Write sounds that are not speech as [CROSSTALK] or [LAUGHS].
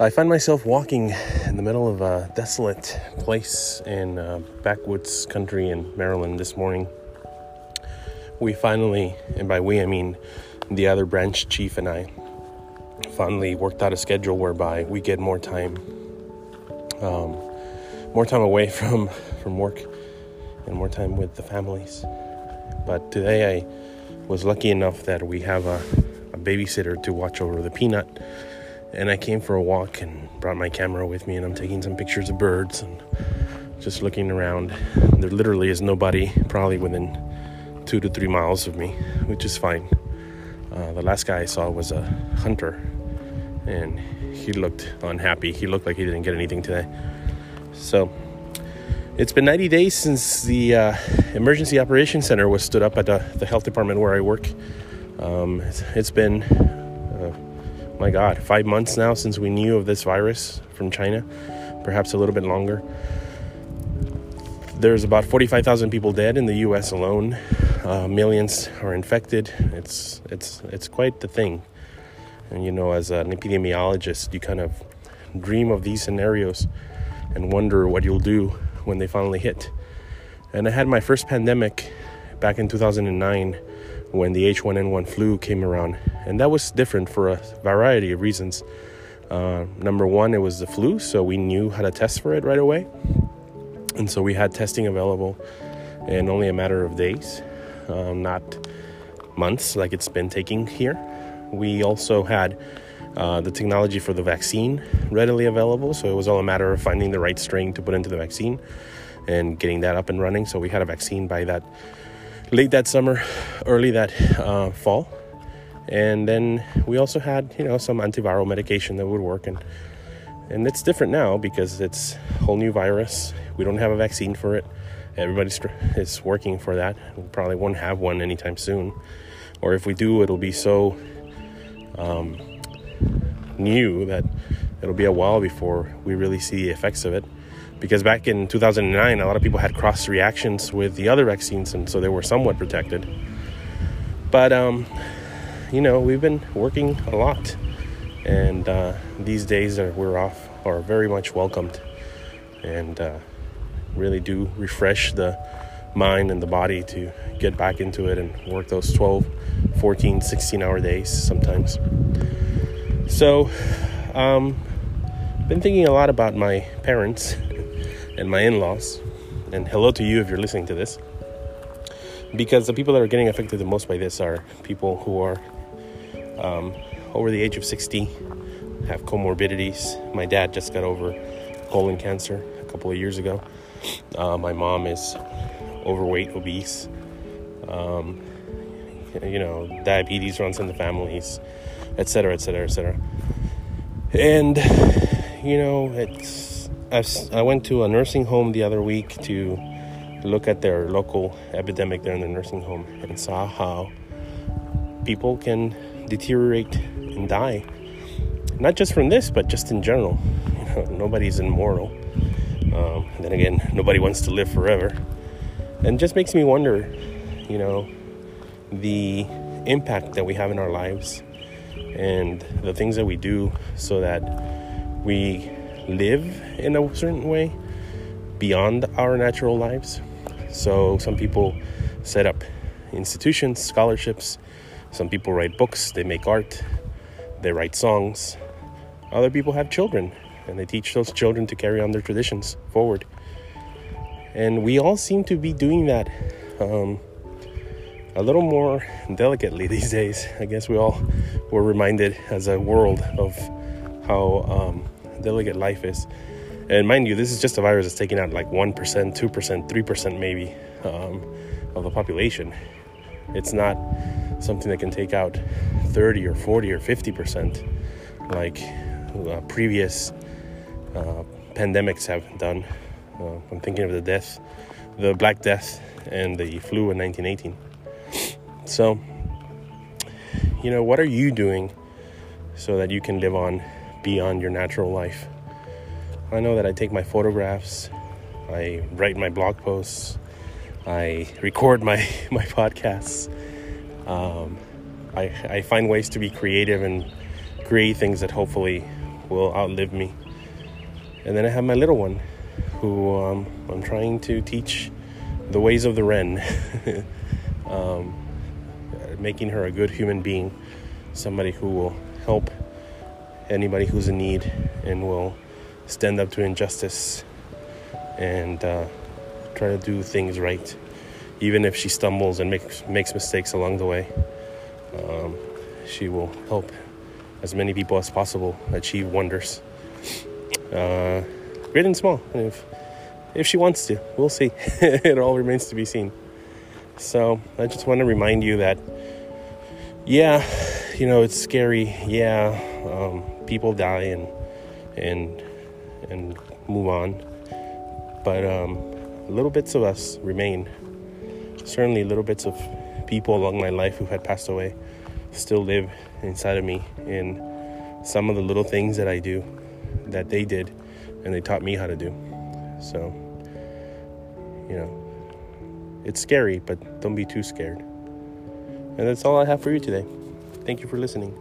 I find myself walking in the middle of a desolate place in uh, backwoods country in Maryland this morning. We finally, and by we I mean the other branch chief and I, finally worked out a schedule whereby we get more time, um, more time away [LAUGHS] from from work, and more time with the families. But today I was lucky enough that we have a, a babysitter to watch over the peanut and I came for a walk and brought my camera with me, and I'm taking some pictures of birds and just looking around. There literally is nobody, probably within two to three miles of me, which is fine. Uh, the last guy I saw was a hunter, and he looked unhappy. He looked like he didn't get anything today. So it's been 90 days since the uh, emergency operations center was stood up at the, the health department where I work. Um, it's, it's been my God, five months now since we knew of this virus from China, perhaps a little bit longer. There's about 45,000 people dead in the U.S. alone. Uh, millions are infected. It's it's it's quite the thing. And you know, as an epidemiologist, you kind of dream of these scenarios and wonder what you'll do when they finally hit. And I had my first pandemic back in 2009 when the H1N1 flu came around. And that was different for a variety of reasons. Uh, number one, it was the flu, so we knew how to test for it right away. And so we had testing available in only a matter of days, uh, not months like it's been taking here. We also had uh, the technology for the vaccine readily available, so it was all a matter of finding the right strain to put into the vaccine and getting that up and running. So we had a vaccine by that late that summer, early that uh, fall. And then we also had, you know, some antiviral medication that would work. And, and it's different now because it's a whole new virus. We don't have a vaccine for it. Everybody's is working for that. We probably won't have one anytime soon. Or if we do, it'll be so um, new that it'll be a while before we really see the effects of it because back in 2009 a lot of people had cross reactions with the other vaccines and so they were somewhat protected. But um, you know we've been working a lot. And uh, these days that we're off are very much welcomed. And uh, really do refresh the mind and the body to get back into it and work those 12 14 16 hour days sometimes. So um, been thinking a lot about my parents and my in laws. And hello to you if you're listening to this. Because the people that are getting affected the most by this are people who are um, over the age of 60, have comorbidities. My dad just got over colon cancer a couple of years ago. Uh, my mom is overweight, obese. Um, you know, diabetes runs in the families, etc., etc., etc. And you know, it's I went to a nursing home the other week to look at their local epidemic there in the nursing home and saw how people can deteriorate and die. Not just from this, but just in general. You [LAUGHS] know, nobody's immortal. Um, then again, nobody wants to live forever. And just makes me wonder, you know, the impact that we have in our lives and the things that we do so that we live in a certain way beyond our natural lives. So some people set up institutions, scholarships. Some people write books, they make art, they write songs. Other people have children and they teach those children to carry on their traditions forward. And we all seem to be doing that um, a little more delicately [LAUGHS] these days. I guess we all were reminded as a world of how um, delicate life is. And mind you, this is just a virus that's taking out like 1%, 2%, 3% maybe um, of the population. It's not something that can take out 30 or 40 or 50% like uh, previous uh, pandemics have done. Uh, I'm thinking of the death, the Black Death, and the flu in 1918. So, you know, what are you doing so that you can live on beyond your natural life. I know that I take my photographs, I write my blog posts, I record my, [LAUGHS] my podcasts. Um, I, I find ways to be creative and create things that hopefully will outlive me. And then I have my little one, who um, I'm trying to teach the ways of the wren, [LAUGHS] um, making her a good human being, somebody who will help anybody who's in need and will stand up to injustice and uh, try to do things right, even if she stumbles and makes makes mistakes along the way. Um, she will help as many people as possible achieve wonders, uh, great and small. if if she wants to, we'll see. [LAUGHS] it all remains to be seen. So I just want to remind you that, yeah, you know it's scary. Yeah, um, people die and and and move on, but um, little bits of us remain. Certainly, little bits of people along my life who had passed away still live inside of me in some of the little things that I do that they did and they taught me how to do. So, you know, it's scary, but don't be too scared. And that's all I have for you today. Thank you for listening.